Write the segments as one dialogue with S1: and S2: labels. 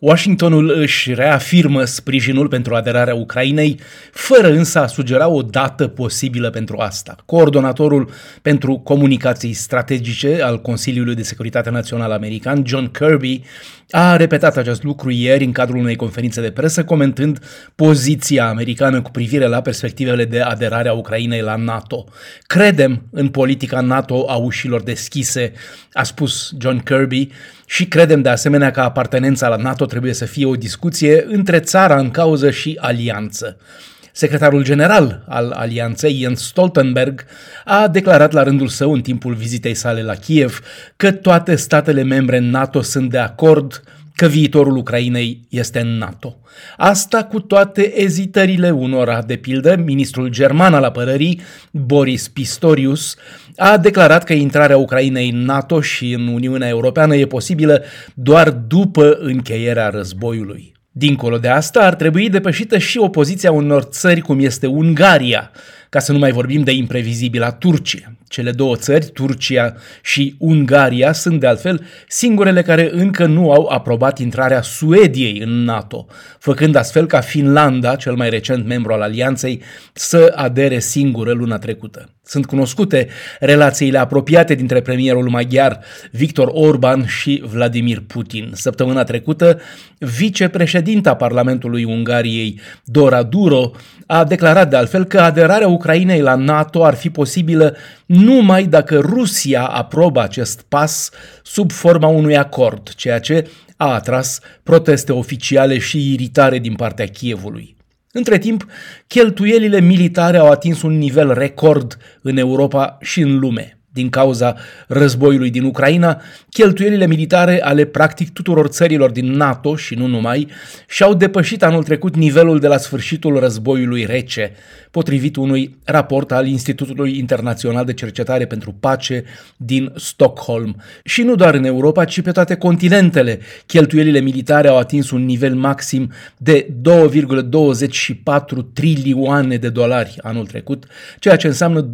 S1: Washingtonul își reafirmă sprijinul pentru aderarea Ucrainei, fără însă a sugera o dată posibilă pentru asta. Coordonatorul pentru comunicații strategice al Consiliului de Securitate Național American, John Kirby, a repetat acest lucru ieri în cadrul unei conferințe de presă, comentând poziția americană cu privire la perspectivele de aderare a Ucrainei la NATO. Credem în politica NATO a ușilor deschise, a spus John Kirby, și credem de asemenea că apartenența la NATO trebuie să fie o discuție între țara în cauză și alianță. Secretarul general al alianței, Jens Stoltenberg, a declarat la rândul său în timpul vizitei sale la Kiev că toate statele membre NATO sunt de acord că viitorul Ucrainei este în NATO. Asta cu toate ezitările unora, de pildă, ministrul german al apărării, Boris Pistorius, a declarat că intrarea Ucrainei în NATO și în Uniunea Europeană e posibilă doar după încheierea războiului. Dincolo de asta, ar trebui depășită și opoziția unor țări cum este Ungaria, ca să nu mai vorbim de imprevizibila Turcie. Cele două țări, Turcia și Ungaria, sunt de altfel singurele care încă nu au aprobat intrarea Suediei în NATO, făcând astfel ca Finlanda, cel mai recent membru al alianței, să adere singură luna trecută. Sunt cunoscute relațiile apropiate dintre premierul maghiar Victor Orban și Vladimir Putin. Săptămâna trecută, vicepreședinta Parlamentului Ungariei, Dora Duro, a declarat de altfel că aderarea Ucrainei la NATO ar fi posibilă numai dacă Rusia aprobă acest pas sub forma unui acord, ceea ce a atras proteste oficiale și iritare din partea Kievului. Între timp, cheltuielile militare au atins un nivel record în Europa și în lume. Din cauza războiului din Ucraina, cheltuielile militare ale practic tuturor țărilor din NATO și nu numai și-au depășit anul trecut nivelul de la sfârșitul războiului rece, potrivit unui raport al Institutului Internațional de Cercetare pentru Pace din Stockholm. Și nu doar în Europa, ci pe toate continentele, cheltuielile militare au atins un nivel maxim de 2,24 trilioane de dolari anul trecut, ceea ce înseamnă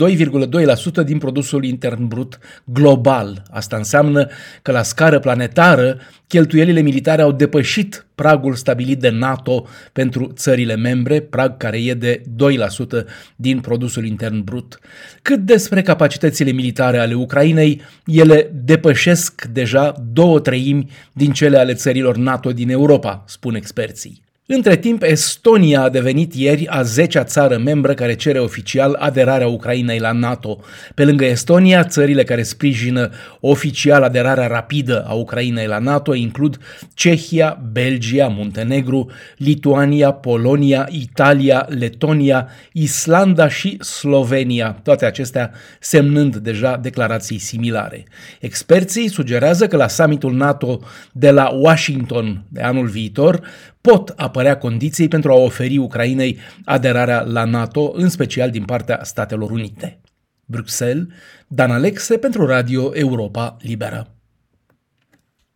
S1: 2,2% din produsul intern brut global. Asta înseamnă că la scară planetară cheltuielile militare au depășit pragul stabilit de NATO pentru țările membre, prag care e de 2% din produsul intern brut. Cât despre capacitățile militare ale Ucrainei, ele depășesc deja două treimi din cele ale țărilor NATO din Europa, spun experții. Între timp, Estonia a devenit ieri a 10-a țară membră care cere oficial aderarea Ucrainei la NATO. Pe lângă Estonia, țările care sprijină oficial aderarea rapidă a Ucrainei la NATO includ Cehia, Belgia, Muntenegru, Lituania, Polonia, Italia, Letonia, Islanda și Slovenia, toate acestea semnând deja declarații similare. Experții sugerează că la summitul NATO de la Washington de anul viitor pot apărea condiții pentru a oferi Ucrainei aderarea la NATO, în special din partea Statelor Unite. Bruxelles, Dan Alexe pentru Radio Europa Liberă.